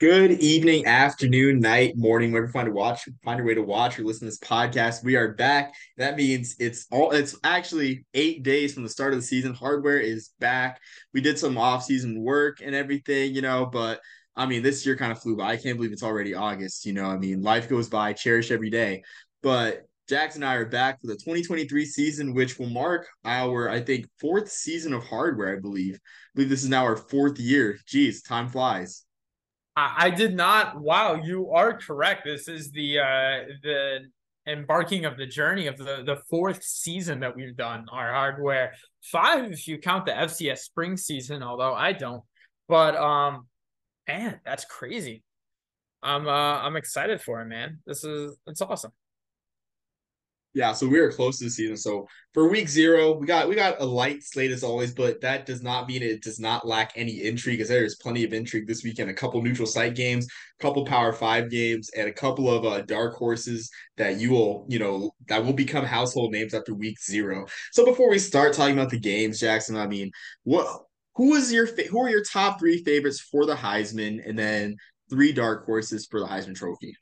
Good evening, afternoon, night, morning, wherever find a watch, find your way to watch or listen to this podcast. We are back. That means it's all it's actually eight days from the start of the season. Hardware is back. We did some off-season work and everything, you know, but I mean, this year kind of flew by. I can't believe it's already August, you know. I mean, life goes by, cherish every day. But Jax and I are back for the 2023 season, which will mark our, I think, fourth season of hardware, I believe. I believe this is now our fourth year. Geez, time flies. I, did not. Wow, you are correct. This is the uh the embarking of the journey of the the fourth season that we've done our hardware five if you count the FCS spring season, although I don't. But um, man, that's crazy. I'm uh I'm excited for it, man. This is it's awesome. Yeah, so we are close to the season. So for week zero, we got we got a light slate as always, but that does not mean it does not lack any intrigue, because there is plenty of intrigue this weekend. A couple neutral site games, a couple Power Five games, and a couple of uh, dark horses that you will, you know, that will become household names after week zero. So before we start talking about the games, Jackson, I mean, what who is your who are your top three favorites for the Heisman, and then three dark horses for the Heisman Trophy?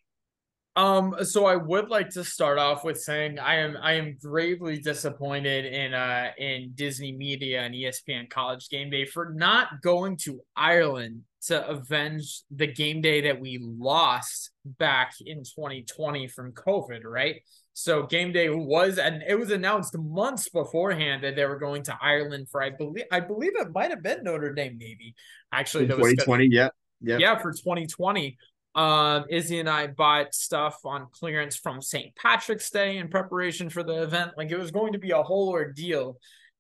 Um, so I would like to start off with saying I am I am gravely disappointed in uh in Disney Media and ESPN College Game Day for not going to Ireland to avenge the game day that we lost back in 2020 from COVID, right? So game day was and it was announced months beforehand that they were going to Ireland for I believe I believe it might have been Notre Dame Navy. Actually, that 2020, yeah. Yeah. Yeah, for 2020. Um, Izzy and I bought stuff on clearance from St. Patrick's Day in preparation for the event. Like it was going to be a whole ordeal.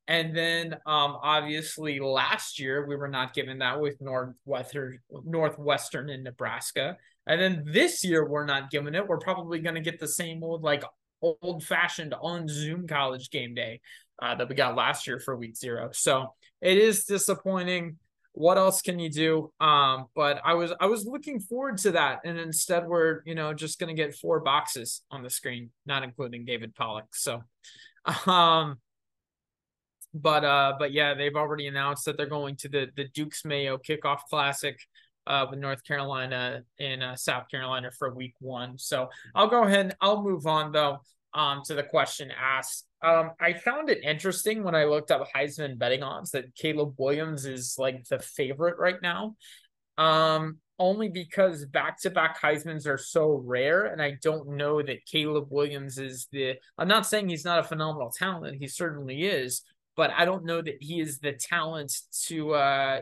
And then um, obviously last year we were not given that with Northwestern Northwestern in Nebraska. And then this year we're not given it. We're probably going to get the same old like old fashioned on Zoom college game day uh, that we got last year for week zero. So it is disappointing what else can you do? Um but i was i was looking forward to that. And instead we're you know just gonna get four boxes on the screen not including david Pollack. so um but uh but yeah they've already announced that they're going to the the dukes mayo kickoff classic uh with north carolina and uh, south carolina for week one. So i'll go ahead i'll move on though um, to the question asked. Um, I found it interesting when I looked up Heisman betting odds that Caleb Williams is like the favorite right now. Um, only because back to back Heisman's are so rare. And I don't know that Caleb Williams is the, I'm not saying he's not a phenomenal talent. He certainly is, but I don't know that he is the talent to, uh,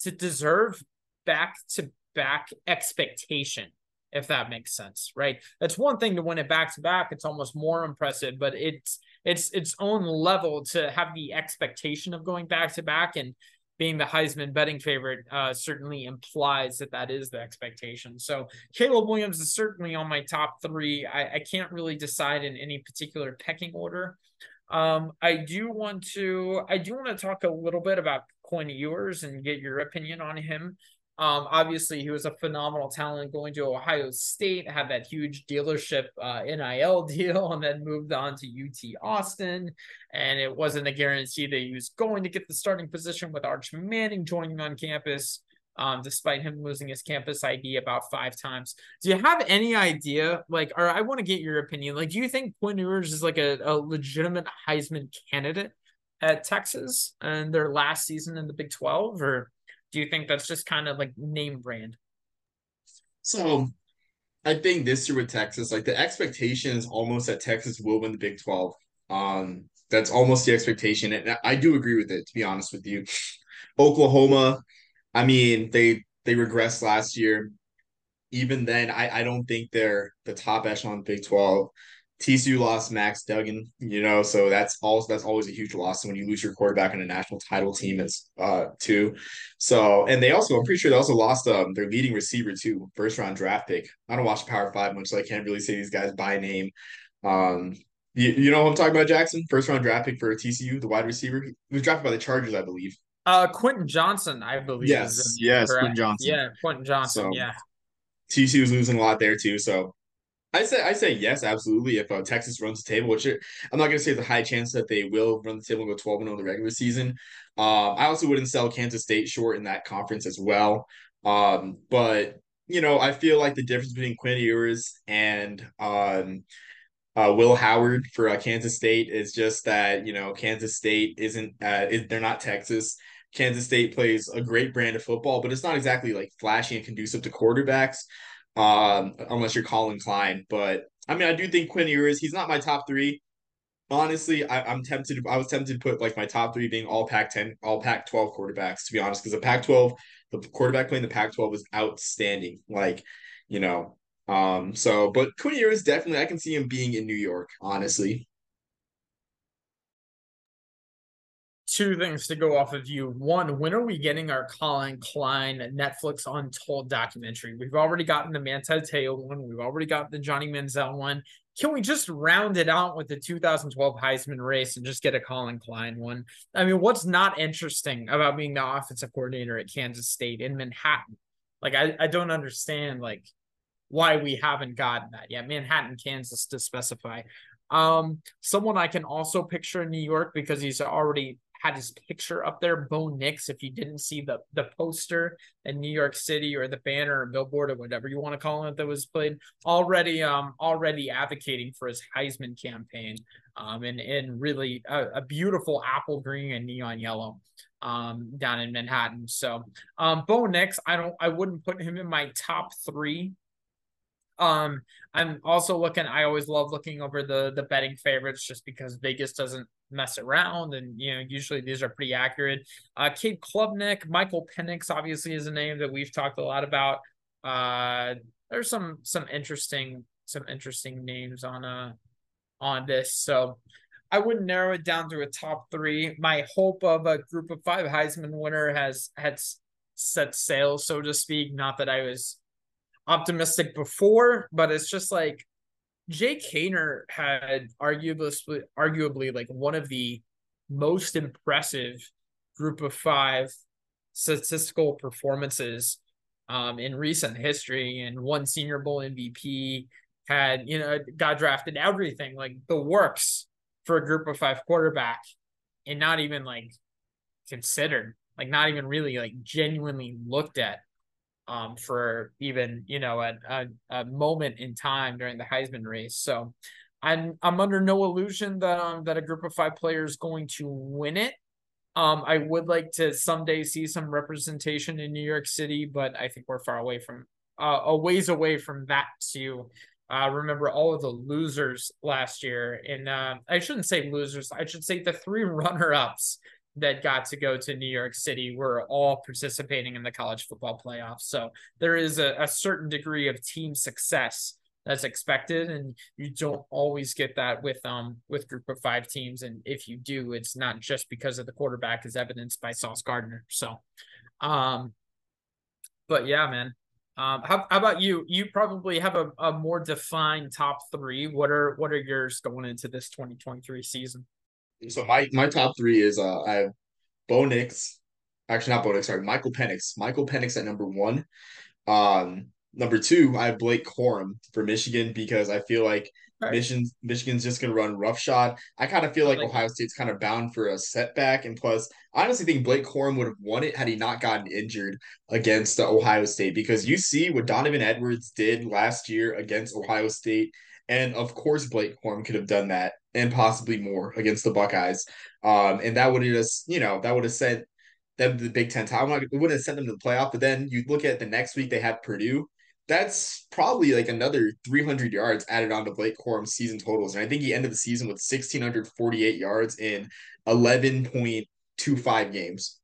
to deserve back to back expectation if that makes sense, right? That's one thing to win it back to back. It's almost more impressive, but it's it's its own level to have the expectation of going back to back and being the Heisman betting favorite uh, certainly implies that that is the expectation. So Caleb Williams is certainly on my top three. I, I can't really decide in any particular pecking order. Um, I do want to I do want to talk a little bit about Quinn Ewers and get your opinion on him. Um, obviously, he was a phenomenal talent going to Ohio State, had that huge dealership uh, NIL deal, and then moved on to UT Austin. And it wasn't a guarantee that he was going to get the starting position with Arch Manning joining on campus, um, despite him losing his campus ID about five times. Do you have any idea, like, or I want to get your opinion, like, do you think Quinn Ewers is like a, a legitimate Heisman candidate at Texas and their last season in the Big 12, or? Do you think that's just kind of like name brand? So I think this year with Texas, like the expectation is almost that Texas will win the Big 12. Um, that's almost the expectation. And I do agree with it, to be honest with you. Oklahoma, I mean, they they regressed last year. Even then, I, I don't think they're the top echelon Big 12. TCU lost Max Duggan, you know, so that's also that's always a huge loss when you lose your quarterback on a national title team as uh too. So and they also I'm pretty sure they also lost um their leading receiver too, first round draft pick. I don't watch Power Five much, so I can't really say these guys by name. Um you, you know what I'm talking about, Jackson? First round draft pick for TCU, the wide receiver. He was drafted by the Chargers, I believe. Uh Quentin Johnston, I believe. Yes, yes, Quentin Johnston. Yeah, Quentin Johnston, so, yeah. TCU was losing a lot there too. So I say I say yes, absolutely. If uh, Texas runs the table, which I'm not going to say there's a high chance that they will run the table and go 12 and 0 the regular season. Um, I also wouldn't sell Kansas State short in that conference as well. Um, but you know, I feel like the difference between Quinn Ewers and um, uh, Will Howard for uh, Kansas State is just that you know Kansas State isn't uh, is, they're not Texas. Kansas State plays a great brand of football, but it's not exactly like flashy and conducive to quarterbacks, um, unless you're Collin Klein. But I mean, I do think Quinn Ewers. He's not my top three. Honestly, I, am tempted. I was tempted to put like my top three being all Pac-10, all Pac-12 quarterbacks. To be honest, because the Pac-12, the quarterback playing the Pac-12 was outstanding. Like, you know, um. So, but Quinn Ewers definitely, I can see him being in New York. Honestly. Two things to go off of you. One, when are we getting our Collin Klein Netflix Untold documentary? We've already gotten the Manti Te'o one. We've already got the Johnny Manziel one. Can we just round it out with the 2012 Heisman race and just get a Collin Klein one? I mean, what's not interesting about being the offensive coordinator at Kansas State in Manhattan? Like, I, I don't understand like why we haven't gotten that yet. Manhattan, Kansas to specify. Um, someone I can also picture in New York because he's already had his picture up there, Bo Nix. If you didn't see the the poster in New York City or the banner or billboard or whatever you want to call it that was played, already um already advocating for his Heisman campaign, um and in really a, a, beautiful apple green and neon yellow, um down in Manhattan. So um Bo Nix, I don't I wouldn't put him in my top three um, I'm also looking. I always love looking over the the betting favorites just because Vegas doesn't mess around, and you know usually these are pretty accurate. Uh, Cade Klubnik, Michael Penix, obviously is a name that we've talked a lot about. Uh, there's some some interesting some interesting names on uh on this, so I wouldn't narrow it down to a top three. My hope of a group of five Heisman winner has had set sail, so to speak. Not that I was optimistic before, but it's just like Jake Haener had arguably arguably like one of the most impressive group of five statistical performances um, in recent history and one senior bowl MVP had, you know, got drafted everything like the works for a group of five quarterback and not even like considered, like not even really like genuinely looked at um, for even you know a, a, a, moment in time during the Heisman race. So I'm I'm under no illusion that um that a group of five players going to win it. Um, I would like to someday see some representation in New York City, but I think we're far away from uh, a ways away from that to uh, remember all of the losers last year. And uh, I shouldn't say losers, I should say the three runner ups that got to go to New York City were all participating in the college football playoffs. So there is a, a certain degree of team success that's expected and you don't always get that with um with group of five teams. And if you do it's not just because of the quarterback as evidenced by Sauce Gardner. So um but yeah man. Um how, how about you? You probably have a, a more defined top three. What are what are yours going into this 2023 season so my my top three is uh I have Bo Nix, actually not Bo Nix, sorry, Michael Penix. Michael Penix at number one. Um, number two, I have Blake Corum for Michigan because I feel like right. Michigan Michigan's just gonna run roughshod. I kind of feel like, like Ohio State's kind of bound for a setback, and plus, I honestly think Blake Corum would have won it had he not gotten injured against Ohio State because you see what Donovan Edwards did last year against Ohio State. And of course, Blake Corum could have done that and possibly more against the Buckeyes. Um, and that would have just, you know, that would have sent them to the Big Ten title. It wouldn't have sent them to the playoff. But then you look at the next week, they had Purdue. That's probably like another 300 yards added on to Blake Corum's season totals. And I think he ended the season with 1,648 yards in 11.25 games.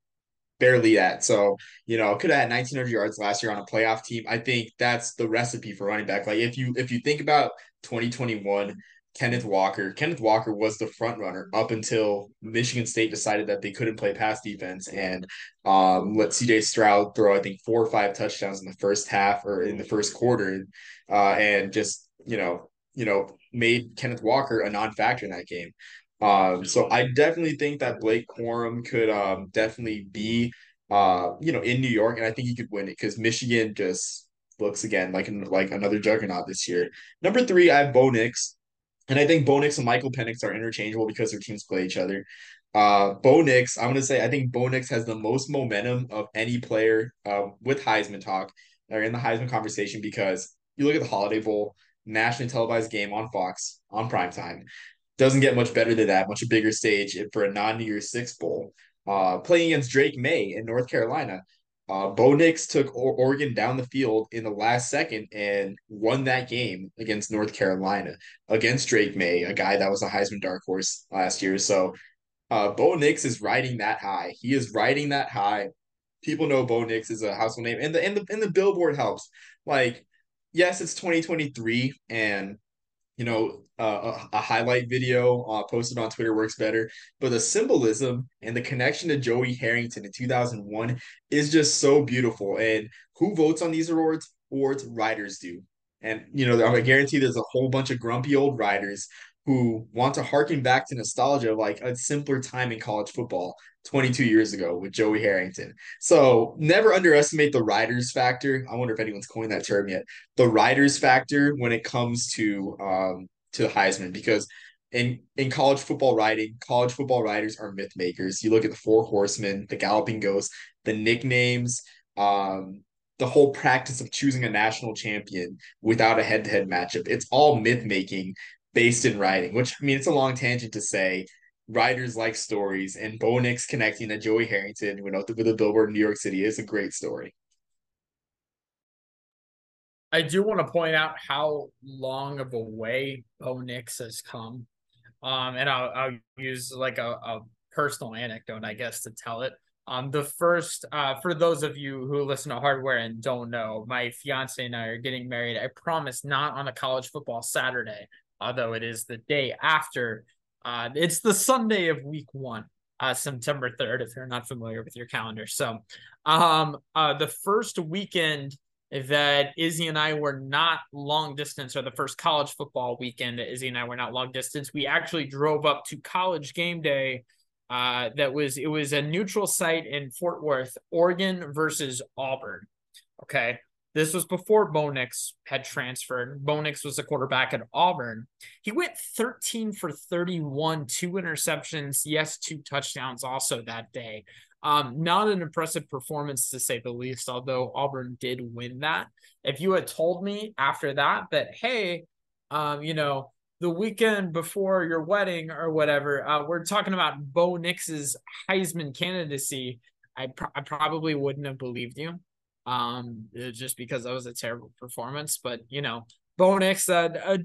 Barely that. So, you know, could have had 1,900 yards last year on a playoff team. I think that's the recipe for running back. Like if you if you think about 2021, Kenneth Walker. Kenneth Walker was the front runner up until Michigan State decided that they couldn't play pass defense and um, let CJ Stroud throw, I think, four or five touchdowns in the first half or in the first quarter, uh, and just you know, you know, made Kenneth Walker a non-factor in that game. Um, so I definitely think that Blake Corum could um, definitely be, uh, you know, in New York, and I think he could win it because Michigan just looks again like like another juggernaut this year. Number three, I have Bo Nix. And I think Bo Nix and Michael Penix are interchangeable because their teams play each other. Uh, Bo Nix, I'm to say I think Bo Nix has the most momentum of any player uh, with Heisman talk or in the Heisman conversation because you look at the Holiday Bowl, nationally televised game on Fox on primetime. Doesn't get much better than that, much a bigger stage for a non-New Year's Six bowl. Uh, playing against Drake Maye in North Carolina. Uh, Bo Nix took o- Oregon down the field in the last second and won that game against North Carolina against Drake Maye, a guy that was a Heisman dark horse last year. So uh, Bo Nix is riding that high. He is riding that high. People know Bo Nix is a household name, and the and the and the billboard helps. Like, yes, it's 2023, and you know, uh, a, a, highlight video uh, posted on Twitter works better. But the symbolism and the connection to Joey Harrington in 2001 is just so beautiful. And who votes on these awards? Awards writers do. And you know, I guarantee there's a whole bunch of grumpy old writers who want to harken back to nostalgia of like a simpler time in college football 22 years ago with Joey Harrington. So never underestimate the riders factor. I wonder if anyone's coined that term yet. The riders factor when it comes to um to Heisman because in in college football writing, college football writers are myth makers. You look at the four horsemen, the galloping ghosts, the nicknames, um, the whole practice of choosing a national champion without a head-to-head matchup. It's all myth making based in writing, which I mean, it's a long tangent to say writers like stories, and Bo Nix connecting to Joey Harrington, you know, with a billboard in New York City is a great story. I do want to point out how long of a way Bo Nix has come. Um, and I'll, I'll use like a, a personal anecdote, I guess, to tell it. Um, the first, uh, for those of you who listen to hardware and don't know, my fiance and I are getting married. I promise not on a college football Saturday, although it is the day after. Uh, it's the Sunday of week one, uh, September 3rd, if you're not familiar with your calendar. So, um, uh, the first weekend that Izzy and I were not long distance, or the first college football weekend that Izzy and I were not long distance, we actually drove up to college game day. Uh, that was it was a neutral site in Fort Worth, Oregon versus Auburn. Okay. This was before Bo Nix had transferred. Bo Nix was a quarterback at Auburn. He went 13 for 31, two interceptions, yes, two touchdowns also that day. Um, not an impressive performance to say the least, although Auburn did win that. If you had told me after that that, hey, um, you know, the weekend before your wedding or whatever, uh, we're talking about Bo Nix's Heisman candidacy, I, pr- I probably wouldn't have believed you um, uh, just because that was a terrible performance. But you know, Bo Nix, uh, uh,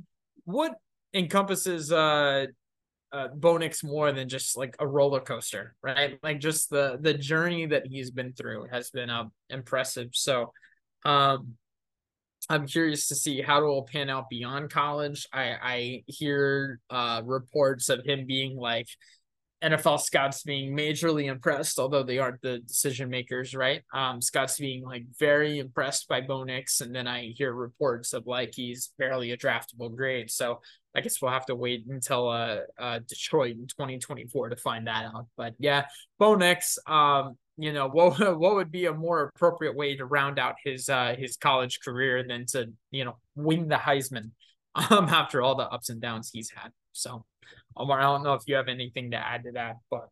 what encompasses uh, uh, Bo Nix more than just like a roller coaster, right? Like just the the journey that he's been through has been uh, impressive. So, um, I'm curious to see how it will pan out beyond college. I I hear uh reports of him being like NFL scouts being majorly impressed, although they aren't the decision makers, right? Um, scouts being like very impressed by Bo Nix, and then I hear reports of like he's barely a draftable grade. So I guess we'll have to wait until uh, uh Detroit in 2024 to find that out. But yeah, Bo Nix, um, you know, what what would be a more appropriate way to round out his uh his college career than to you know win the Heisman um after all the ups and downs he's had. So Omar, I don't know if you have anything to add to that, but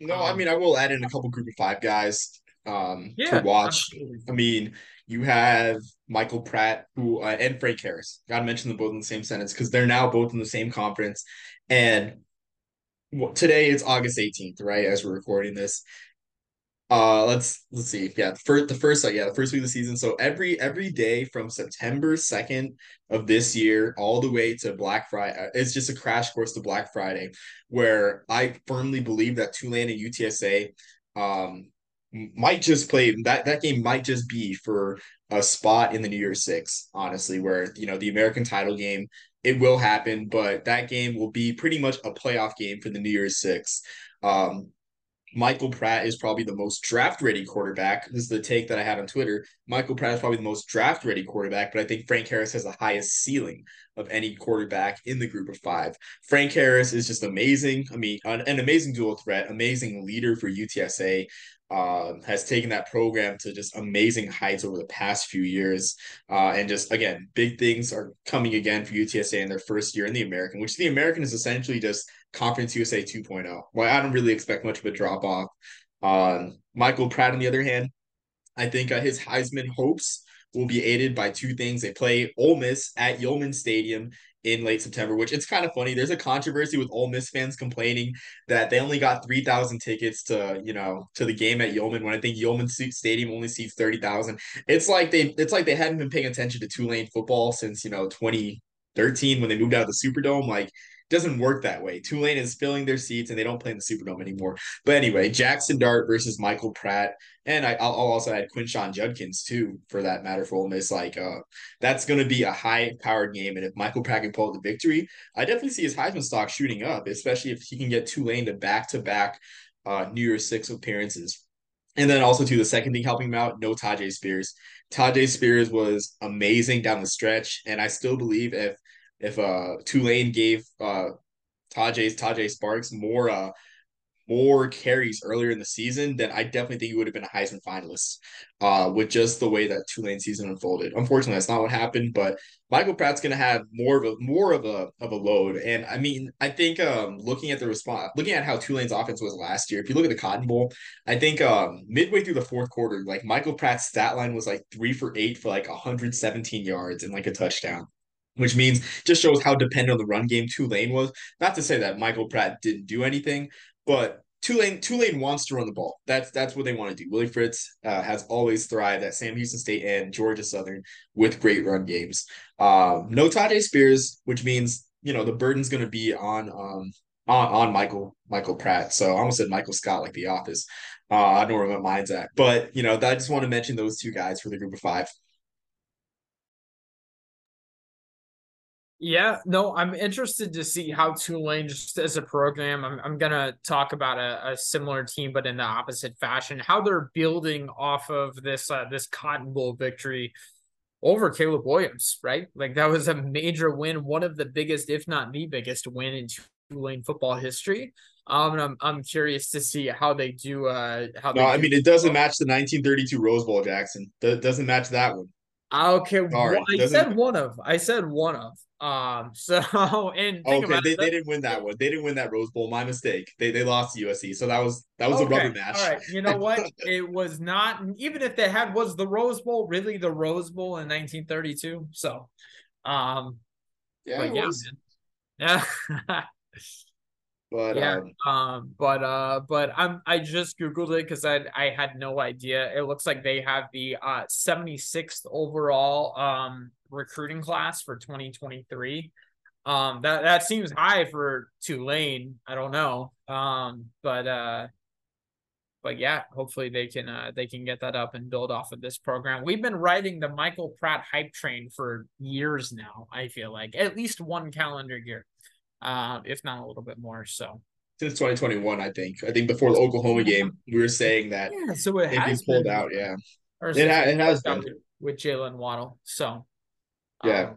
no, um, I mean I will add in a couple group of five guys um yeah, to watch. Absolutely. I mean, you have Michael Pratt who uh, and Frank Harris. Got to mention them both in the same sentence because they're now both in the same conference. And today is August 18th, right? As we're recording this, uh, let's let's see. Yeah, the first the first yeah the first week of the season. So every every day from September second of this year all the way to Black Friday, uh, it's just a crash course to Black Friday, where I firmly believe that Tulane and UTSA, um, might just play that that game might just be for a spot in the New Year's Six. Honestly, where you know the American title game it will happen, but that game will be pretty much a playoff game for the New Year's Six. Um, Michael Pratt is probably the most draft ready quarterback. This is the take that I had on Twitter. Michael Pratt is probably the most draft ready quarterback, but I think Frank Harris has the highest ceiling of any quarterback in the group of five. Frank Harris is just amazing. I mean, an, an amazing dual threat, amazing leader for UTSA. Uh, has taken that program to just amazing heights over the past few years. Uh, and just again, big things are coming again for UTSA in their first year in the American, which the American is essentially just Conference USA 2.0. Well, I don't really expect much of a drop off. Um, Michael Pratt, on the other hand, I think uh, his Heisman hopes will be aided by two things. They play Ole Miss at Yulman Stadium in late September, which it's kind of funny. There's a controversy with Ole Miss fans complaining that they only got 3,000 tickets to, you know, to the game at Yeoman when I think Yulman Stadium only seats 30,000. It's like they it's like they hadn't been paying attention to Tulane football since, you know, 2013 when they moved out of the Superdome. Like doesn't work that way. Tulane is filling their seats and they don't play in the Superdome anymore. But anyway, Jackson Dart versus Michael Pratt, and I, will also add Quinshon Judkins too, for that matter, for Ole Miss. Like, uh, that's going to be a high-powered game, and if Michael Pratt can pull the victory, I definitely see his Heisman stock shooting up, especially if he can get Tulane to back-to-back uh, New Year's Six appearances. And then also to the second thing helping him out, no Tyjae Spears. Tyjae Spears was amazing down the stretch, and I still believe if if uh Tulane gave uh Tyjae Tyjae Sparks more uh more carries earlier in the season, then I definitely think he would have been a Heisman finalist. Uh, with just the way that Tulane season unfolded. Unfortunately, that's not what happened. But Michael Pratt's going to have more of a more of a of a load. And I mean, I think um, looking at the response, looking at how Tulane's offense was last year, if you look at the Cotton Bowl, I think um, midway through the fourth quarter, like Michael Pratt's stat line was like three for eight for like 117 yards and like a touchdown which means just shows how dependent on the run game Tulane was. Not to say that Michael Pratt didn't do anything, but Tulane Tulane wants to run the ball. That's that's what they want to do. Willie Fritz uh, has always thrived at Sam Houston State and Georgia Southern with great run games. Um, no Tyjae Spears, which means you know the burden's going to be on um on on Michael Michael Pratt. So I almost said Michael Scott like The Office. Uh, I don't where my mind's at, but you know I just want to mention those two guys for the group of five. Yeah, no, I'm interested to see how Tulane, just as a program, I'm, I'm going to talk about a, a, similar team, but in the opposite fashion, how they're building off of this uh, this Cotton Bowl victory over Caleb Williams, right? Like that was a major win, one of the biggest, if not the biggest, win in Tulane football history. Um, and I'm I'm curious to see how they do. Uh, how no, I mean it doesn't match the 1932 Rose Bowl, Jackson. It doesn't match that one. Okay, well, I said one of. I said one of. Um. So and okay, they, it, they didn't win that one. They didn't win that Rose Bowl. My mistake. They they lost to USC. So that was that was okay. a rubber match. All right. You know what? it was not. Even if they had was the Rose Bowl really the Rose Bowl in 1932. So, um. Yeah. yeah. Yeah. But yeah, um, um, but uh, but I'm I just googled it because I I had no idea. It looks like they have the uh 76th overall um recruiting class for 2023. Um, that that seems high for Tulane. I don't know. Um, but uh, but yeah, hopefully they can uh they can get that up and build off of this program. We've been riding the Michael Pratt hype train for years now. I feel like at least one calendar year uh, if not a little bit more. So since 2021, I think. I think before the Oklahoma game, we were saying that yeah, so it has been pulled out. Yeah, it, ha- it has been with Jalen Waddle. So yeah, um,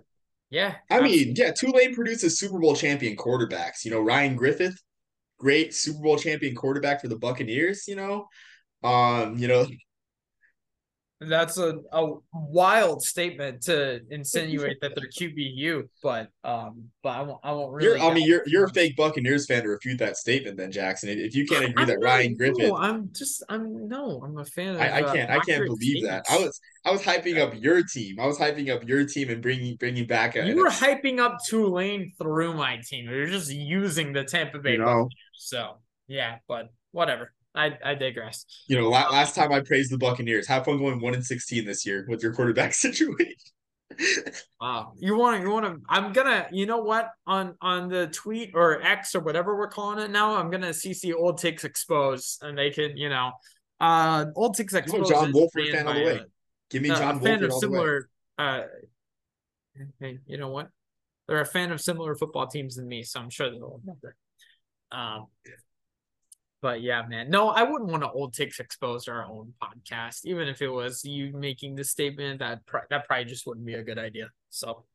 yeah. I absolutely. mean, yeah, Tulane produces Super Bowl champion quarterbacks. You know, Ryan Griffin, great Super Bowl champion quarterback for the Buccaneers. You know, um, you know, that's a, a wild statement to insinuate that they're QBU, but um, but I won't. I won't really. You're, I mean, you're you're a fake Buccaneers fan to refute that statement, then Jackson. If you can't agree I'm that Ryan Griffin, no, I'm just I'm no, I'm a fan. Of, I, I can't uh, I can't believe teams. that. I was I was hyping up your team. I was hyping up your team and bringing bringing back. A, you were a, hyping up Tulane through my team. You're just using the Tampa Bay. You know? So yeah, but whatever. I, I digress. You know, la- last time I praised the Buccaneers. Have fun going one and sixteen this year with your quarterback situation. wow, you want to you want to? I'm gonna. You know what? On on the tweet or X or whatever we're calling it now, I'm gonna CC old takes exposed, and they can you know, uh, old takes exposed. John Wolford fan all the way. Give me John uh, Wolford all similar. Uh, hey, you know what? They're a fan of similar football teams than me, so I'm sure they'll remember. Um, but yeah, man. No, I wouldn't want to old takes expose our own podcast, even if it was you making the statement. That pr- that probably just wouldn't be a good idea. So,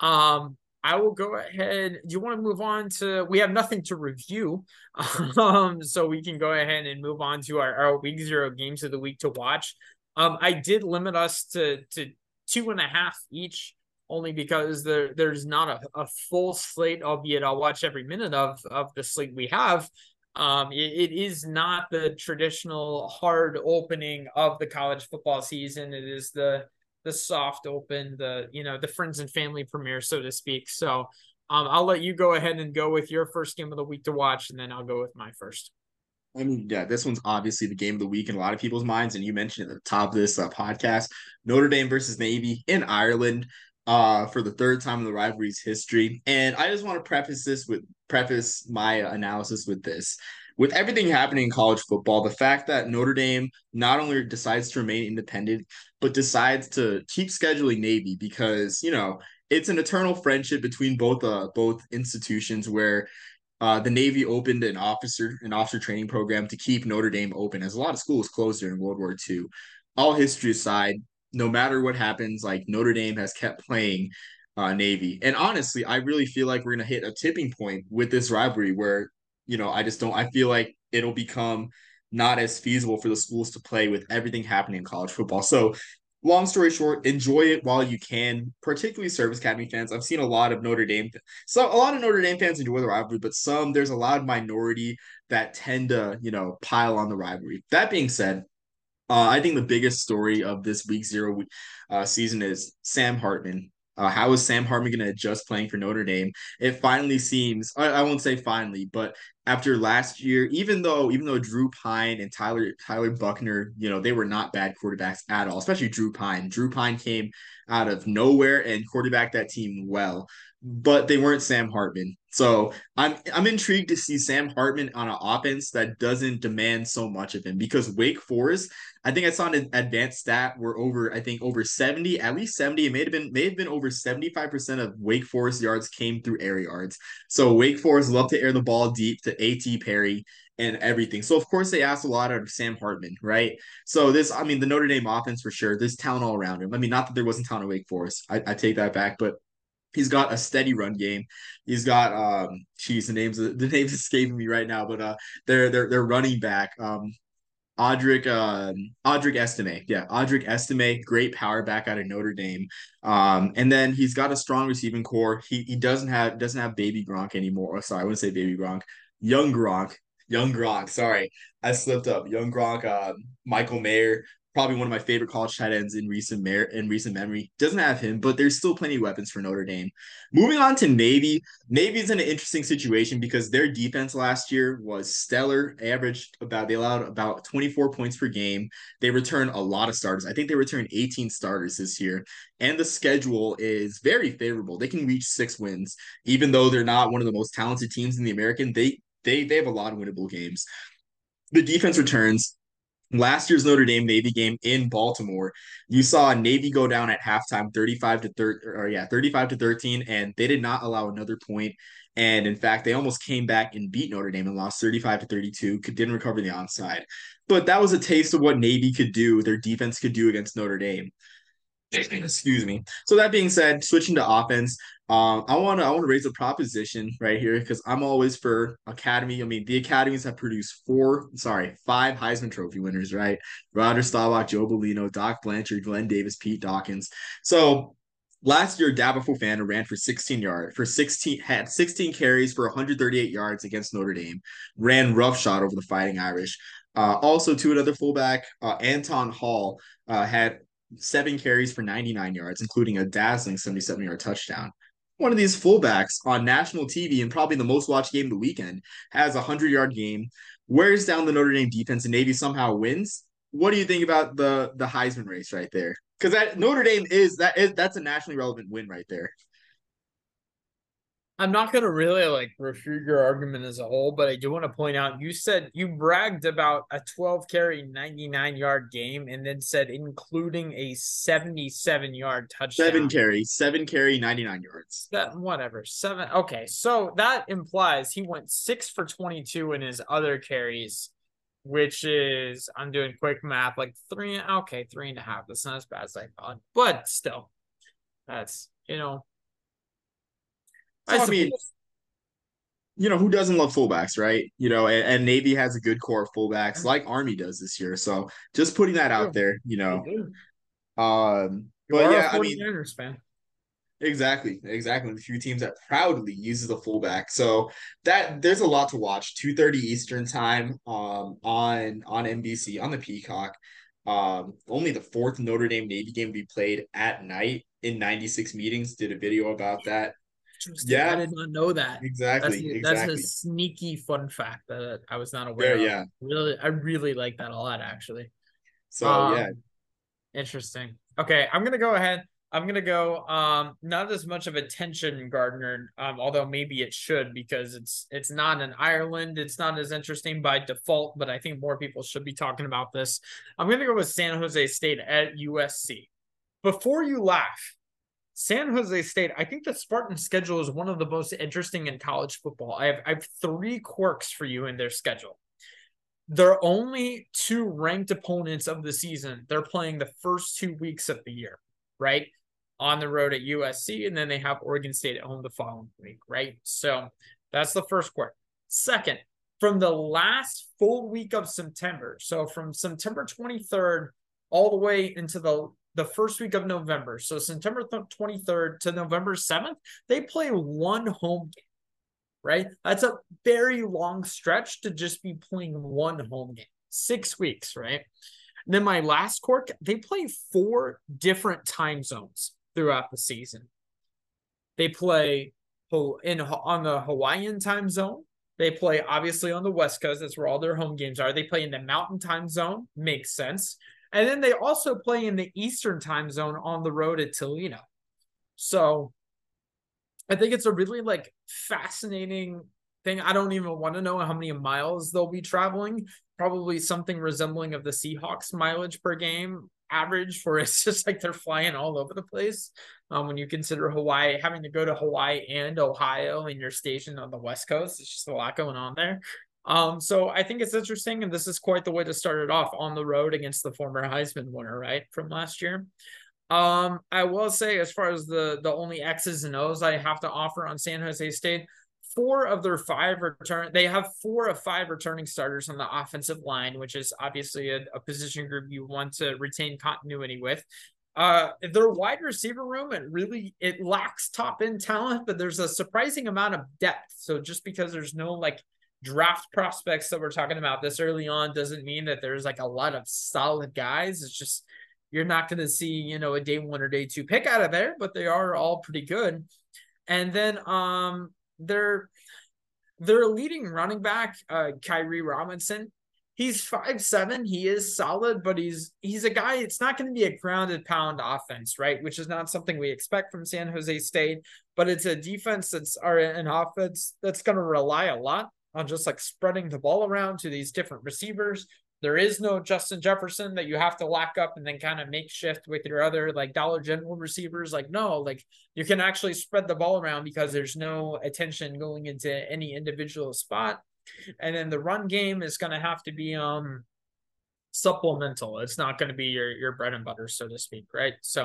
um, I will go ahead. Do you want to move on to? We have nothing to review, um, so we can go ahead and move on to our, our week zero games of the week to watch. Um, I did limit us to to two and a half each, only because there there's not a, a full slate. Albeit I'll watch every minute of of the slate we have. Um, it, it is not the traditional hard opening of the college football season. It is the the soft open, the you know the friends and family premiere, so to speak. So um, I'll let you go ahead and go with your first game of the week to watch, and then I'll go with my first. I mean, yeah, this one's obviously the game of the week in a lot of people's minds, and you mentioned at the top of this uh, podcast, Notre Dame versus Navy in Ireland, uh, for the third time in the rivalry's history. And I just want to preface this with preface my analysis with this. With everything happening in college football, the fact that Notre Dame not only decides to remain independent, but decides to keep scheduling Navy because you know it's an eternal friendship between both uh both institutions where uh, the Navy opened an officer an officer training program to keep Notre Dame open, as a lot of schools closed during World War II. All history aside, no matter what happens, like Notre Dame has kept playing uh, Navy, and honestly, I really feel like we're gonna hit a tipping point with this rivalry where you know I just don't. I feel like it'll become not as feasible for the schools to play with everything happening in college football. So long story short, enjoy it while you can, particularly Service Academy fans. I've seen a lot of Notre Dame, so a lot of Notre Dame fans enjoy the rivalry, but some there's a of minority that tend to you know pile on the rivalry. That being said. Uh, I think the biggest story of this week zero uh, season is Sam Hartman. Uh, how is Sam Hartman going to adjust playing for Notre Dame? It finally seems I, I, won't say finally, but after last year, even though even though Drew Pyne and Tyler Tyler Buchner, you know, they were not bad quarterbacks at all, especially Drew Pyne. Drew Pyne came out of nowhere and quarterbacked that team well but they weren't Sam Hartman. So I'm I'm intrigued to see Sam Hartman on an offense that doesn't demand so much of him because Wake Forest, I think I saw an advanced stat where over I think over 70, at least 70, it may have been may have been over 75% of Wake Forest yards came through air yards. So Wake Forest love to air the ball deep to AT Perry and everything. So of course they asked a lot out of Sam Hartman, right? So this, I mean, the Notre Dame offense for sure. There's talent all around him. I mean, not that there wasn't talent at Wake Forest. I, I take that back, but He's got a steady run game. He's got um geez, the names the names escaping me right now, but uh they're they're they're running back. Um Audric uh, Audric Estime. Yeah, Audric Estime, great power back out of Notre Dame. Um, and then he's got a strong receiving core. He he doesn't have doesn't have baby Gronk anymore. Oh, sorry, I wouldn't say baby Gronk. Young Gronk. Young Gronk. Sorry, I slipped up. Young Gronk, uh, Michael Mayer, probably one of my favorite college tight ends in recent mer- in recent memory. Doesn't have him, but there's still plenty of weapons for Notre Dame. Moving on to Navy, Navy's in an interesting situation because their defense last year was stellar. Averaged about they allowed about 24 points per game. They return a lot of starters. I think they return 18 starters this year, and the schedule is very favorable. They can reach six wins, even though they're not one of the most talented teams in the American. They they they have a lot of winnable games. The defense returns last year's Notre Dame Navy game in Baltimore, you saw Navy go down at halftime 35 to 30 or yeah, 35 to 13 and they did not allow another point and in fact they almost came back and beat Notre Dame and lost 35 to 32, could didn't recover the onside. But that was a taste of what Navy could do, their defense could do against Notre Dame. Excuse me. So that being said, switching to offense, um, I want to I want to raise a proposition right here because I'm always for academy. I mean, the academies have produced four, sorry, five Heisman Trophy winners, right? Roger Staubach, Joe Bellino, Doc Blanchard, Glenn Davis, Pete Dawkins. So last year, Daba Fofana ran for 16 yards for 16 had 16 carries for 138 yards against Notre Dame. Ran roughshod over the Fighting Irish. Uh, also, to another fullback, uh, Anton Hall uh, had seven carries for 99 yards, including a dazzling 77 yard touchdown. One of these fullbacks on national TV and probably the most watched game of the weekend has a 100 yard game, wears down the Notre Dame defense, and Navy somehow wins. What do you think about the the Heisman race right there? Because that Notre Dame is that is that's a nationally relevant win right there. I'm not gonna really like refute your argument as a whole, but I do want to point out you said you bragged about a 12 carry 99 yard game and then said including a 77 yard touchdown. Seven carry, seven carry, 99 yards. That whatever. Seven. Okay. So that implies he went six for 22 in his other carries, which is I'm doing quick math, like three okay, three and a half. That's not as bad as I thought. But still, that's you know, I, I mean, you know, who doesn't love fullbacks, right? You know, and, and, Navy has a good core of fullbacks like Army does this year. So just putting that out there, you know. Um, but yeah, I mean, fan. Exactly, exactly. The few teams that proudly uses the fullback. So that there's a lot to watch. Two thirty Eastern time, um, on on NBC on the Peacock. Um, only the fourth Notre Dame Navy game to be played at night in ninety six meetings. Did a video about that. Yeah, I did not know that. Exactly, that's, exactly. That's a sneaky fun fact that I was not aware yeah, of. Yeah, really, I really like that a lot, actually. So um, yeah, interesting. Okay, I'm gonna go ahead. I'm gonna go um not as much of attention gardener. um, although maybe it should because it's it's not in Ireland, it's not as interesting by default, but I think more people should be talking about this. I'm gonna go with San Jose State at USC. Before you laugh, San Jose State, I think the Spartan schedule is one of the most interesting in college football. I have I have three quirks for you in their schedule. They're only two ranked opponents of the season. They're playing the first two weeks of the year, right? on the road at USC, and then they have Oregon State at home the following week, right? So that's the first quarter. Second, from the last full week of September, so from September 23rd all the way into the the first week of November, so September 23rd to November 7th, they play one home game, right? That's a very long stretch to just be playing one home game. Six weeks, right? And then my last quirk, they play four different time zones throughout the season. They play in on the Hawaiian time zone. They play obviously on the West Coast. That's where all their home games are. They play in the Mountain time zone. Makes sense. And then they also play in the Eastern time zone on the road at Toledo. So I think it's a really like fascinating thing. I don't even want to know how many miles they'll be traveling. Probably something resembling of the Seahawks mileage per game average for it's just like they're flying all over the place. Um, when you consider Hawaii having to go to Hawaii and Ohio and you're stationed on the West Coast, it's just a lot going on there. Um, so I think it's interesting, and this is quite the way to start it off on the road against the former Heisman winner, right, from last year. Um, I will say, as far as the the only X's and O's I have to offer on San Jose State, four of their five return they have four of five returning starters on the offensive line which is obviously a, a position group you want to retain continuity with uh their wide receiver room it really it lacks top end talent but there's a surprising amount of depth so just because there's no like draft prospects that we're talking about this early on doesn't mean that there's like a lot of solid guys it's just you're not going to see you know a day one or day two pick out of there but they are all pretty good and then um their their leading running back, uh, Kairee Robinson, he's five seven. He is solid, but he's he's a guy. It's not going to be a grounded pound offense, right? Which is not something we expect from San Jose State. But it's a defense that's or an offense that's going to rely a lot on just like spreading the ball around to these different receivers there is no Justin Jefferson that you have to lock up and then kind of make shift with your other like Dollar General receivers. Like, no, like you can actually spread the ball around because there's no attention going into any individual spot. And then the run game is going to have to be um supplemental. It's not going to be your your bread and butter, so to speak, right? So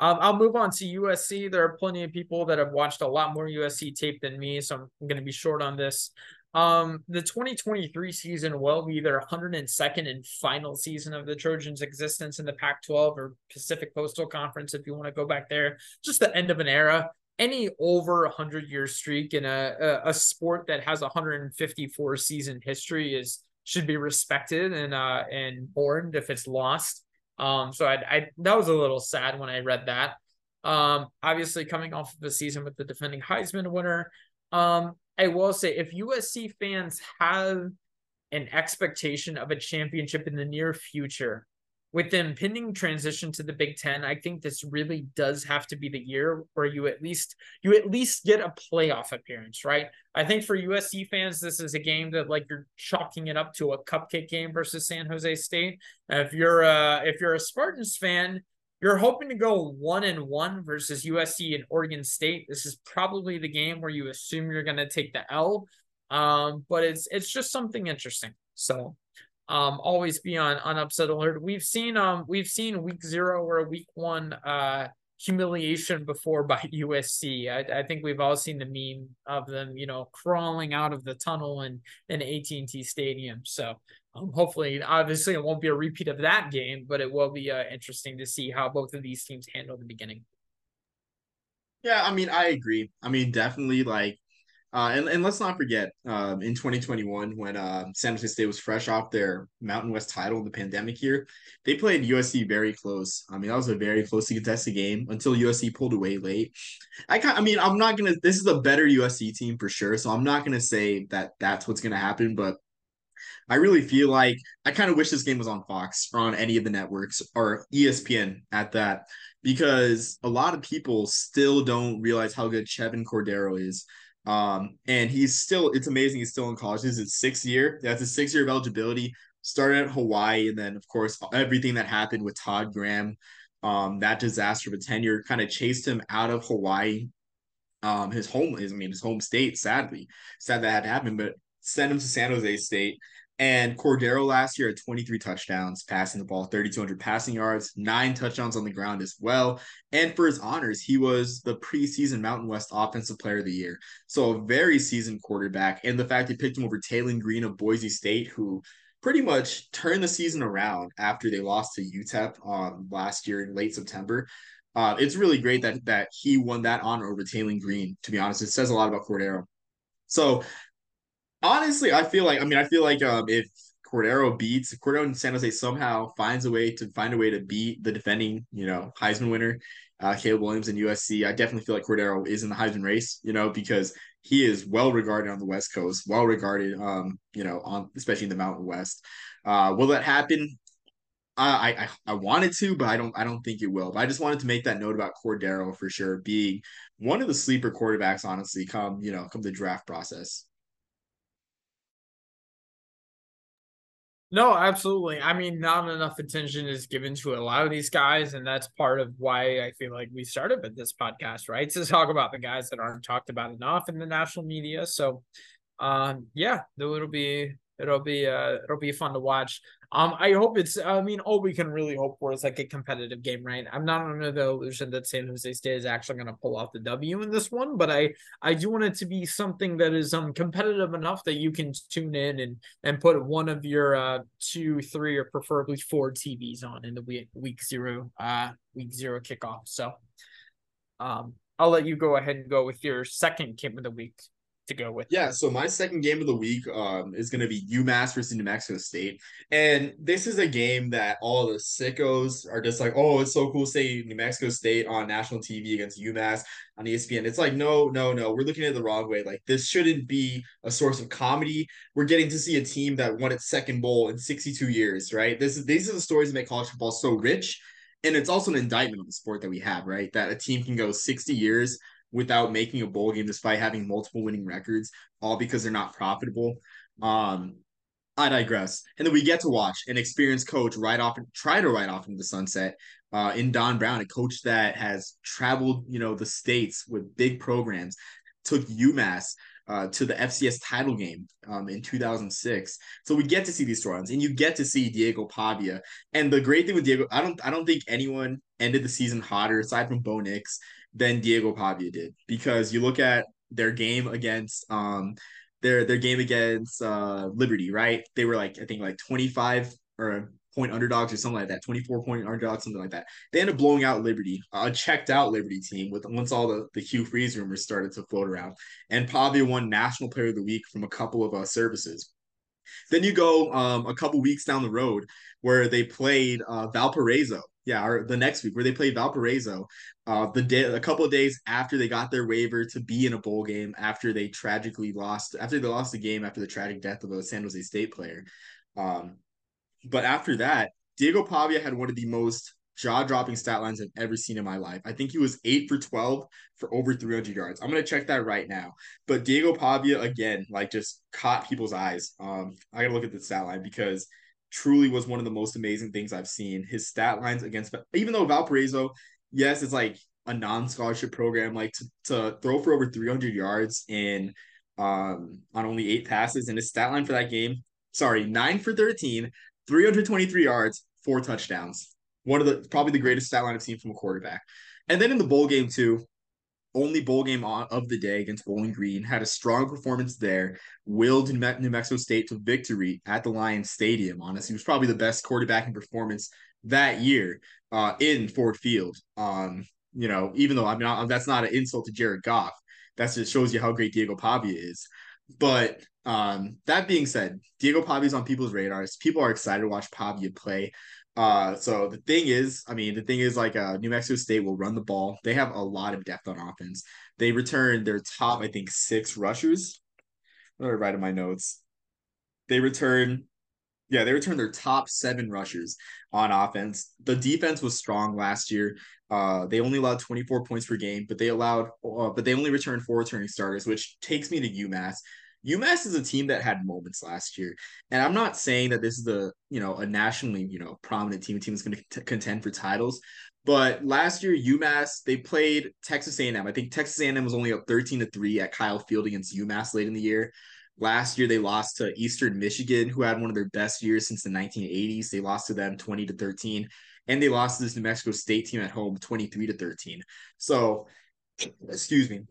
um, I'll move on to USC. There are plenty of people that have watched a lot more USC tape than me, so I'm going to be short on this. Um, the 2023 season will be their 102nd and final season of the Trojans' existence in the Pac 12 or Pacific Coastal Conference, if you want to go back there. Just the end of an era. Any over 100 year streak in a, a, a sport that has 154 season history is should be respected and uh and mourned if it's lost. Um, so I, I that was a little sad when I read that. Um, obviously coming off of a season with the defending Heisman winner. Um, I will say if USC fans have an expectation of a championship in the near future, with the impending transition to the Big Ten, I think this really does have to be the year where you at least you at least get a playoff appearance, right? I think for USC fans, this is a game that like you're chalking it up to a cupcake game versus San Jose State. If you're a if you're a Spartans fan, you're hoping to go one and one versus USC and Oregon State. This is probably the game where you assume you're going to take the L. Um, but it's it's just something interesting. So um, always be on on upset alert. We've seen um we've seen week zero or week one uh humiliation before by USC. I, I think we've all seen the meme of them, you know, crawling out of the tunnel in in AT&T Stadium. So um, hopefully, obviously, it won't be a repeat of that game, but it will be uh, interesting to see how both of these teams handle the beginning. Yeah, I mean, I agree. I mean, definitely like uh, and, and let's not forget, um, in 2021, when uh, San Jose State was fresh off their Mountain West title in the pandemic year, they played USC very close. I mean, that was a very closely contested game until USC pulled away late. I I mean, I'm not gonna. This is a better USC team for sure, so I'm not gonna say that that's what's gonna happen. But I really feel like I kind of wish this game was on Fox or on any of the networks or ESPN at that, because a lot of people still don't realize how good Chevan Cordeiro is. Um, and he's still, it's amazing he's still in college. This is his sixth year. That's a six year of eligibility. Started at Hawaii, and then of course everything that happened with Todd Graham, um, that disaster of a tenure kind of chased him out of Hawaii. Um, his home, his, I mean, his home state, sadly, sad that had happened, but sent him to San Jose State. And Cordeiro last year at 23 touchdowns, passing the ball, 3,200 passing yards, nine touchdowns on the ground as well. And for his honors, he was the preseason Mountain West Offensive Player of the Year. So a very seasoned quarterback. And the fact they picked him over Taylen Green of Boise State, who pretty much turned the season around after they lost to UTEP um, last year in late September. Uh, it's really great that that he won that honor over Taylen Green. To be honest, it says a lot about Cordeiro. So honestly, I feel like I mean I feel like um, if Cordeiro beats Cordeiro and San Jose somehow finds a way to find a way to beat the defending you know Heisman winner uh, Caleb Williams in USC, I definitely feel like Cordeiro is in the Heisman race. You know because he is well regarded on the West Coast, well regarded um you know on especially in the Mountain West. Uh, will that happen? I, I I wanted to, but I don't I don't think it will. But I just wanted to make that note about Cordeiro for sure being one of the sleeper quarterbacks, honestly, come you know come the draft process. No, absolutely. I mean, not enough attention is given to a lot of these guys, and that's part of why I feel like we started with this podcast, right? To talk about the guys that aren't talked about enough in the national media. So, um, yeah, it'll be it'll be uh it'll be fun to watch. Um, I hope it's. I mean, all we can really hope for is like a competitive game, right? I'm not under the illusion that San Jose State is actually going to pull off the W in this one, but I I do want it to be something that is um competitive enough that you can tune in and and put one of your uh two, three, or preferably four TVs on in the week week zero uh week zero kickoff. So, um, I'll let you go ahead and go with your second game of the week to go with. Yeah, so my second game of the week um, is going to be UMass versus New Mexico State. And this is a game that all the sickos are just like, oh, it's so cool say New Mexico State on national TV against UMass on ESPN. It's like, no, no, no, we're looking at it the wrong way. Like, this shouldn't be a source of comedy. We're getting to see a team that won its second bowl in 62 years, right? This is These are the stories that make college football so rich. And it's also an indictment of the sport that we have, right? That a team can go 60 years without making a bowl game despite having multiple winning records, all because they're not profitable. Um, I digress. And then we get to watch an experienced coach right off try to ride off into the sunset uh, in Don Brown, a coach that has traveled, you know, the states with big programs, took UMass uh, to the FCS title game um, in 2006. So we get to see these storylines, and you get to see Diego Pavia. And the great thing with Diego, I don't, I don't think anyone ended the season hotter aside from Bo Nix than Diego Pavia did because you look at their game against um their their game against uh Liberty, right? They were like I think like 25 or point underdogs or something like that, 24 point underdogs, something like that. They ended up blowing out Liberty, a checked out Liberty team with once all the, the Hugh Freeze rumors started to float around. And Pavia won National Player of the Week from a couple of uh, services. Then you go um, a couple weeks down the road where they played uh, Valparaiso yeah, or the next week where they played Valparaiso, uh, the day a couple of days after they got their waiver to be in a bowl game after they tragically lost after they lost the game after the tragic death of a San Jose State player. Um, but after that, Diego Pavia had one of the most jaw-dropping stat lines I've ever seen in my life. I think he was eight for twelve for over 300 yards. I'm gonna check that right now. But Diego Pavia again, like just caught people's eyes. Um, I gotta look at the stat line because truly was one of the most amazing things I've seen. His stat lines against, even though Valparaiso, yes, it's like a non-scholarship program, like to, to throw for over 300 yards in um on only eight passes, and his stat line for that game, sorry, nine for 13, 323 yards, four touchdowns. One of the probably the greatest stat line I've seen from a quarterback. And then in the bowl game too, only bowl game of the day against Bowling Green, had a strong performance there, willed New Mexico State to victory at the Lions Stadium. Honestly, was probably the best quarterbacking performance that year uh, in Ford Field. Um, you know, even though I'm not, that's not an insult to Jared Goff. That just shows you how great Diego Pavia is. But um, that being said, Diego Pavia's on people's radars. People are excited to watch Pavia play. Uh, so the thing is, I mean, the thing is, like, uh, New Mexico State will run the ball. They have a lot of depth on offense. They return their top, I think, six rushers. What did I write in my notes? They return, yeah, they return their top seven rushers on offense. The defense was strong last year. Uh, they only allowed 24 points per game, but they allowed, uh, but they only returned four returning starters, which takes me to UMass. UMass is a team that had moments last year, and I'm not saying that this is a you know a nationally you know prominent team, a team that's going to contend for titles. But last year, UMass they played Texas A&M. I think Texas A&M was only up 13 to three at Kyle Field against UMass late in the year. Last year, they lost to Eastern Michigan, who had one of their best years since the 1980s. They lost to them 20 to 13, and they lost to this New Mexico State team at home 23 to 13. So, excuse me.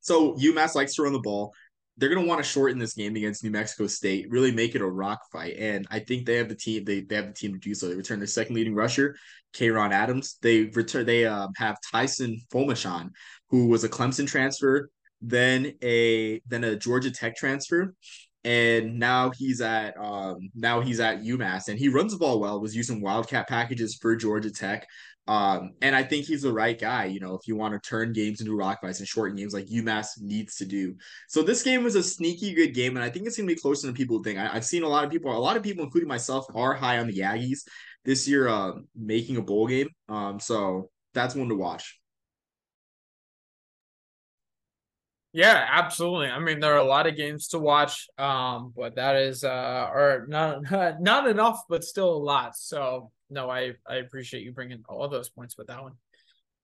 So UMass likes to run the ball they're going to want to shorten this game against New Mexico State, really make it a rock fight. And I think they have the team. They, they have the team to do so. They return their second leading rusher, Kayron Adams. They return. They um, have Taisun Phommachanh, who was a Clemson transfer, then a then a Georgia Tech transfer, and now he's at um now he's at UMass and he runs the ball well. Was using Wildcat packages for Georgia Tech. Um, and I think he's the right guy, you know, if you want to turn games into rock fights and shorten games like UMass needs to do. So this game was a sneaky good game, and I think it's gonna be closer than people think. I, have seen a lot of people, a lot of people, including myself, are high on the Aggies this year, uh, making a bowl game. Um, so that's one to watch. Yeah, absolutely. I mean, there are a lot of games to watch, um, but that is uh, or not not enough, but still a lot. So no, I I appreciate you bringing all those points with that one.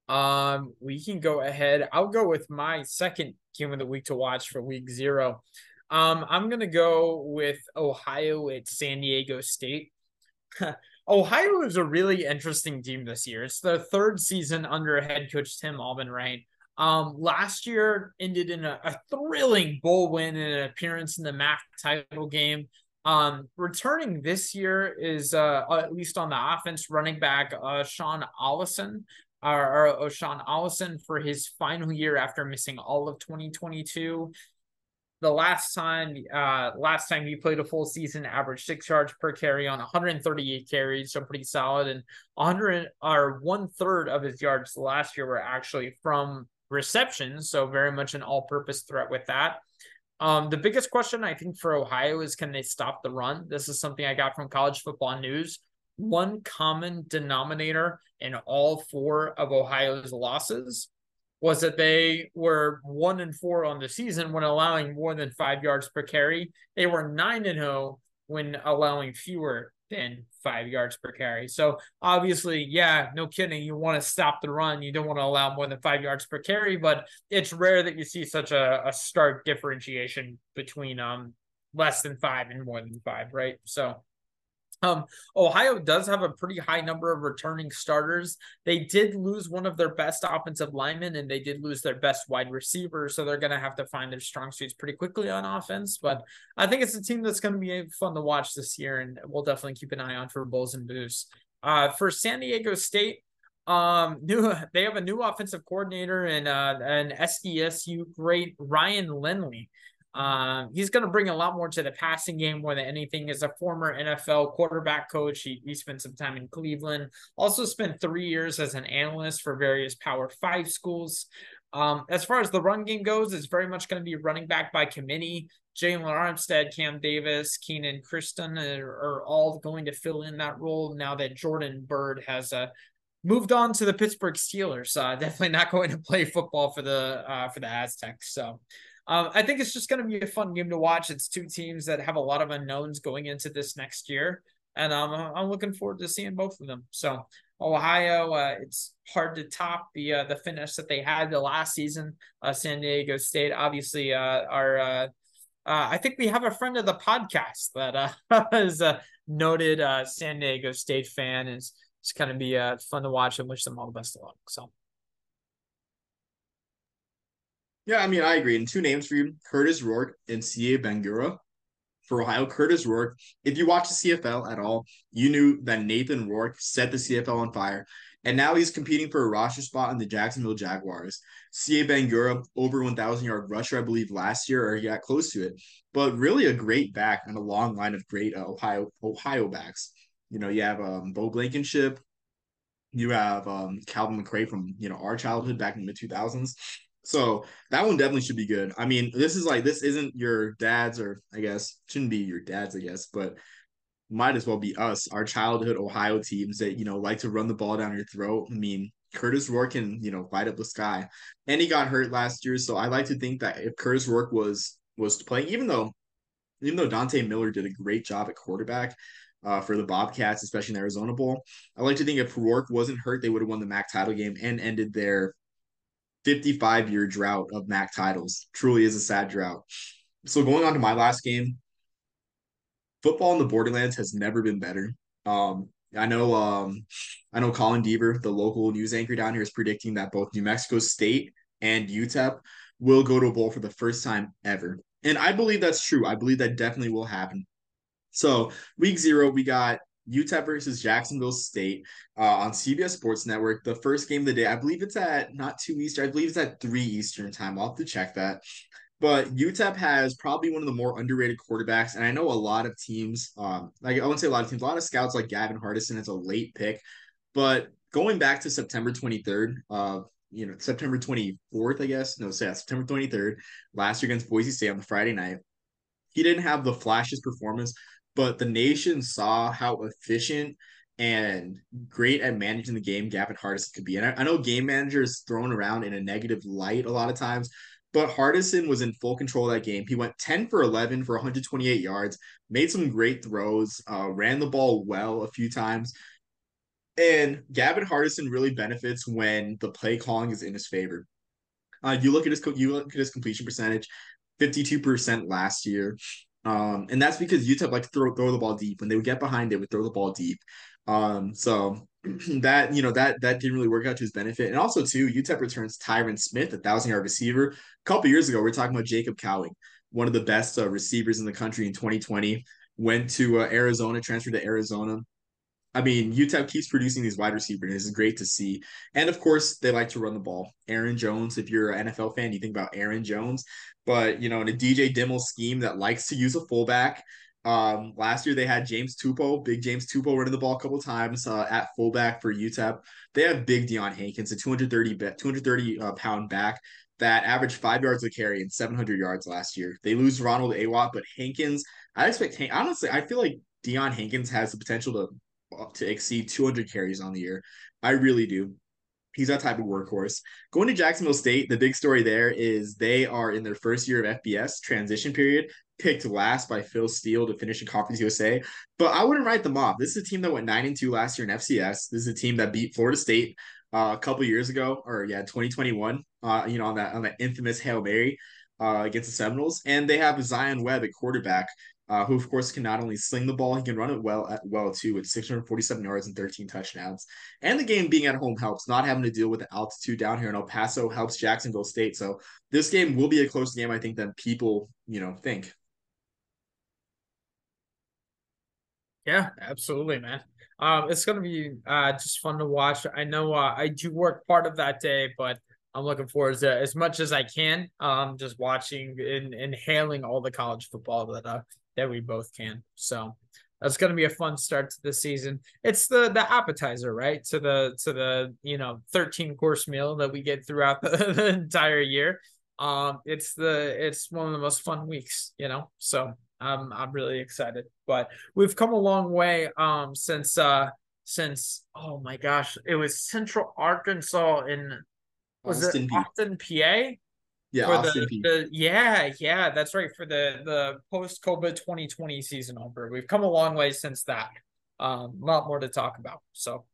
Um, we can go ahead. I'll go with my second game of the week to watch for week zero. Um, I'm gonna go with Ohio at San Diego State. Ohio is a really interesting team this year. It's the third season under head coach Tim Albin-Wright. Um, last year ended in a, a thrilling bowl win and an appearance in the MAC title game. Um, returning this year is uh, at least on the offense running back uh, Sean Allison or, or Sean Allison for his final year after missing all of 2022. The last time, uh, last time he played a full season, averaged six yards per carry on 138 carries, so pretty solid. And 100 or one third of his yards last year were actually from receptions, so very much an all-purpose threat with that. Um, the biggest question I think for Ohio is can they stop the run? This is something I got from College Football News. One common denominator in all four of Ohio's losses was that they were one and four on the season when allowing more than five yards per carry. They were nine and zero oh when allowing fewer than five yards per carry. So obviously, yeah, no kidding. You want to stop the run. You don't want to allow more than five yards per carry, but it's rare that you see such a, a stark differentiation between um less than five and more than five, right? So um, Ohio does have a pretty high number of returning starters. They did lose one of their best offensive linemen and they did lose their best wide receiver. So they're going to have to find their strong suits pretty quickly on offense. But I think it's a team that's going to be fun to watch this year. And we'll definitely keep an eye on for Bulls and Boosts. Uh, for San Diego State, um, new they have a new offensive coordinator and uh, an SDSU great Ryan Lindley. Um, he's going to bring a lot more to the passing game more than anything. As a former NFL quarterback coach, he, he spent some time in Cleveland. Also spent three years as an analyst for various Power Five schools. Um, as far as the run game goes, it's very much going to be running back by committee. Jaylon Armstead, Cam Davis, Kenan Christon are, are, all going to fill in that role now that Jordan Byrd has uh, moved on to the Pittsburgh Steelers. Uh, definitely not going to play football for the uh, for the Aztecs. So um, I think it's just going to be a fun game to watch. It's two teams that have a lot of unknowns going into this next year, and um, I'm looking forward to seeing both of them. So Ohio, uh, it's hard to top the uh, the finish that they had the last season. Uh, San Diego State, obviously, uh, are. Uh, uh, I think we have a friend of the podcast that uh, is a noted San Diego State fan. Is it's going to be fun to watch and wish them all the best of luck. So. Yeah, I mean, I agree. And two names for you Kurtis Rourke and Sieh Bangura. For Ohio, Kurtis Rourke, if you watch the CFL at all, you knew that Nathan Rourke set the CFL on fire. And now he's competing for a roster spot in the Jacksonville Jaguars. Sieh Bangura, over 1,000 yard rusher, I believe, last year, or he got close to it. But really a great back and a long line of great uh, Ohio Ohio backs. You know, you have um, Beau Blankenship, you have um, Kalvin McRae from you know our childhood back in the mid 2000s. So that one definitely should be good. I mean, this is like this isn't your dad's, or I guess shouldn't be your dad's, I guess, but might as well be us, our childhood Ohio teams that you know like to run the ball down your throat. I mean, Kurtis Rourke can you know light up the sky, and he got hurt last year, so I like to think that if Kurtis Rourke was was playing, even though even though Dante Miller did a great job at quarterback. Uh, for the Bobcats, especially in the Arizona Bowl. I like to think if Rourke wasn't hurt, they would have won the MAC title game and ended their 55 year drought of MAC titles. Truly is a sad drought. So going on to my last game, football in the Borderlands has never been better. Um, I know um, I know Colin Deaver, the local news anchor down here, is predicting that both New Mexico State and UTEP will go to a bowl for the first time ever. And I believe that's true. I believe that definitely will happen. So week zero, we got UTEP versus Jacksonville State uh, on CBS Sports Network. The first game of the day, I believe it's at not two Eastern, I believe it's at three Eastern time. I'll have to check that. But UTEP has probably one of the more underrated quarterbacks, and I know a lot of teams, um, like I wouldn't say a lot of teams, a lot of scouts like Gavin Hardison is a late pick. But going back to September 23rd, uh, you know, September 24th, I guess. No, yeah, September 23rd, last year against Boise State on the Friday night. He didn't have the flashiest performance, but the nation saw how efficient and great at managing the game Gavin Hardison could be. And I, I know game manager is thrown around in a negative light a lot of times, but Hardison was in full control of that game. He went 10 for 11 for 128 yards, made some great throws, uh, ran the ball well a few times. And Gavin Hardison really benefits when the play calling is in his favor. Uh, you look at his you look at his completion percentage, 52% last year. Um, and that's because UTEP like throw throw the ball deep. When they would get behind, they would throw the ball deep. Um, so that you know that that didn't really work out to his benefit. And also too, UTEP returns Tyrin Smith, a thousand yard receiver. A couple years ago, we are talking about Jacob Cowing, one of the best uh, receivers in the country in 2020. Went to uh, Arizona, transferred to Arizona. I mean, UTEP keeps producing these wide receivers. Is great to see. And of course, they like to run the ball. Aaron Jones, if you're an NFL fan, you think about Aaron Jones. But, you know, in a DJ Dimel scheme that likes to use a fullback, um, last year they had James Tupou, big James Tupou running the ball a couple times uh, at fullback for UTEP. They have big Deion Hankins, a 230 230 uh, pound back that averaged five yards a carry and 700 yards last year. They lose Ronald Awatt, but Hankins, I expect honestly, I feel like Deion Hankins has the potential to to exceed 200 carries on the year. I really do. He's that type of workhorse. Going to Jacksonville State, the big story there is they are in their first year of FBS transition period, picked last by Phil Steele to finish in Conference USA. But I wouldn't write them off. This is a team that went nine and two last year in FCS. This is a team that beat Florida State uh, a couple years ago, or yeah, 2021. Uh, you know, on that on that infamous Hail Mary uh, against the Seminoles, and they have Zion Webb at quarterback, uh, who of course can not only sling the ball, he can run it well at well too, with 647 yards and 13 touchdowns. And the game being at home helps. Not having to deal with the altitude down here in El Paso helps Jacksonville State. So this game will be a close game, I think, than people you know think. Yeah, absolutely, man. Um, it's gonna be uh just fun to watch. I know uh, I do work part of that day, but I'm looking forward to as much as I can. Um, just watching and inhaling all the college football that uh that we both can. So that's going to be a fun start to the season. It's the the appetizer, right? To the to the you know 13 course meal that we get throughout the, the entire year. Um, it's the it's one of the most fun weeks, you know. So I'm I'm really excited. But we've come a long way um since uh since oh my gosh, it was Central Arkansas in was Austin, it Austin Peay? Yeah, for the, the, yeah, yeah, that's right. For the the post COVID 2020 season over, we've come a long way since that. Um, a lot more to talk about. So,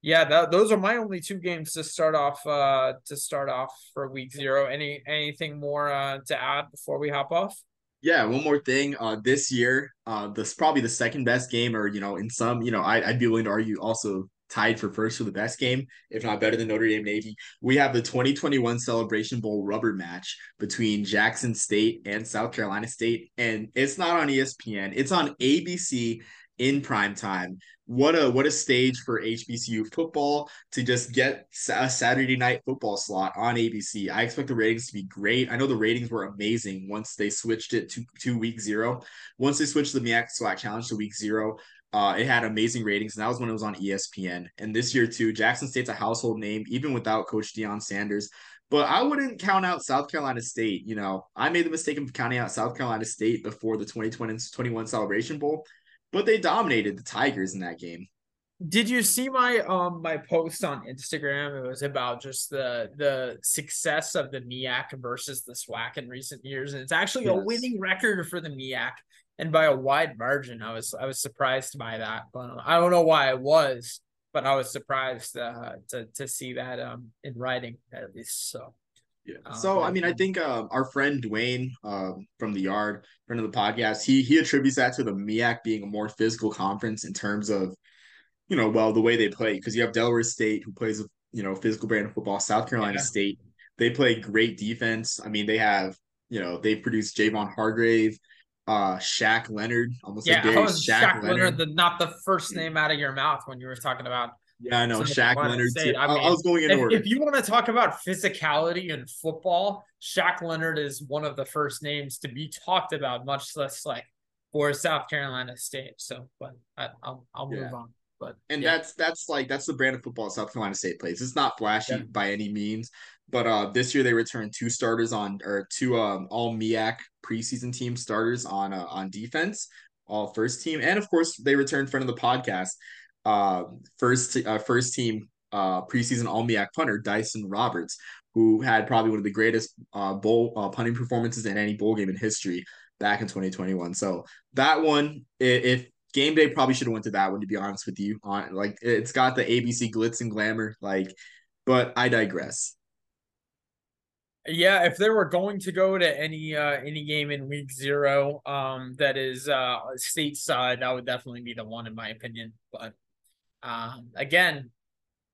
yeah, that, those are my only two games to start off. Uh, to start off for week zero. Any anything more uh, to add before we hop off? Yeah, one more thing. Uh, this year, uh, this probably the second best game, or you know, in some, you know, I, I'd be willing to argue also tied for first for the best game, if not better than Notre Dame Navy. We have the 2021 Celebration Bowl rubber match between Jackson State and South Carolina State, and it's not on ESPN. It's on ABC in prime time. What a what a stage for HBCU football to just get a Saturday night football slot on ABC. I expect the ratings to be great. I know the ratings were amazing once they switched it to, to week zero. Once they switched the MEAC SWAC Challenge to week zero, uh, it had amazing ratings, and that was when it was on ESPN. And this year too, Jackson State's a household name, even without Coach Deion Sanders. But I wouldn't count out South Carolina State. You know, I made the mistake of counting out South Carolina State before the 2020 21 Celebration Bowl, but they dominated the Tigers in that game. Did you see my um my post on Instagram? It was about just the the success of the MEAC versus the SWAC in recent years, and it's actually yes. a winning record for the MEAC and by a wide margin. I was I was surprised by that, but I don't know why I was but I was surprised uh, to to see that um, in writing at least. So. Yeah. Um, so I mean, I think uh, our friend Dwayne uh, from the Yard, friend of the podcast, he he attributes that to the MEAC being a more physical conference in terms of, you know, well the way they play because you have Delaware State who plays a you know physical brand of football, South Carolina yeah. State they play great defense. I mean, they have you know they produced Javon Hargrave, uh Shaq Leonard. Almost yeah, like was Shaq, Shaq Leonard, Leonard, the not the first name out of your mouth when you were talking about. Yeah, I know Shaq Leonard. Too. I, mean, I, was going in if, order. If you want to talk about physicality in football, Shaq Leonard is one of the first names to be talked about, much less like for South Carolina State. So, but I, will I'll move yeah. on. But and yeah. that's that's like that's the brand of football South Carolina State plays. It's not flashy yeah. by any means, but uh, this year they returned two starters on or two um all MEAC preseason team starters on uh, on defense, all first team, and of course they returned front of the podcast, uh, first uh, first team uh preseason all MEAC punter Dyson Roberts, who had probably one of the greatest uh bowl uh, punting performances in any bowl game in history back in 2021. So that one, if game day probably should have went to that one to be honest with you on like it's got the abc glitz and glamour like but i digress yeah, if they were going to go to any uh any game in week zero, um, that is uh stateside, that would definitely be the one in my opinion. But um, again,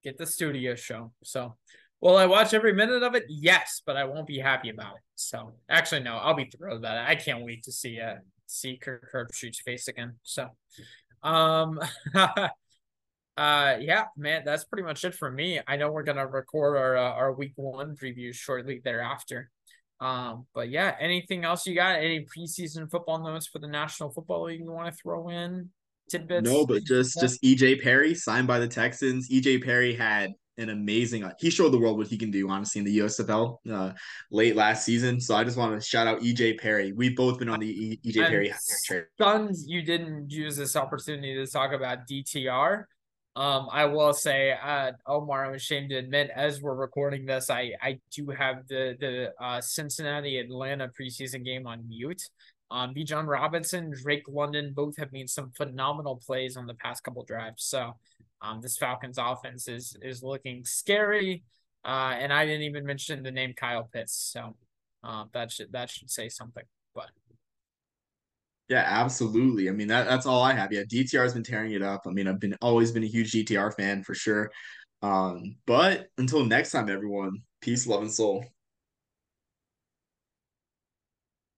get the studio show. So, will I watch every minute of it? Yes, but I won't be happy about it. So, actually, no, I'll be thrilled about it. I can't wait to see uh see Kirk Herbstreit's face again. So, um. Uh, yeah, man, that's pretty much it for me. I know we're gonna record our uh, our week one preview shortly thereafter. Um, but yeah, anything else you got? Any preseason football notes for the National Football League you want to throw in? Tidbits? No, but just just EJ Perry signed by the Texans. EJ Perry had an amazing. Uh, he showed the world what he can do, honestly, in the USFL uh, late last season. So I just want to shout out EJ Perry. We've both been on the e- EJ and Perry. Sons, you didn't use this opportunity to talk about DTR. Um, I will say, uh, Omar, I'm ashamed to admit, as we're recording this, I I do have the the uh, Cincinnati Atlanta preseason game on mute. Um, Bijan Robinson, Drake London, both have made some phenomenal plays on the past couple drives. So, um, this Falcons offense is is looking scary. Uh, and I didn't even mention the name Kyle Pitts, so uh, that should that should say something. But yeah, absolutely. I mean, that, that's all I have. Yeah, DTR has been tearing it up. I mean, I've been always been a huge DTR fan for sure. Um, but until next time, everyone, peace, love, and soul.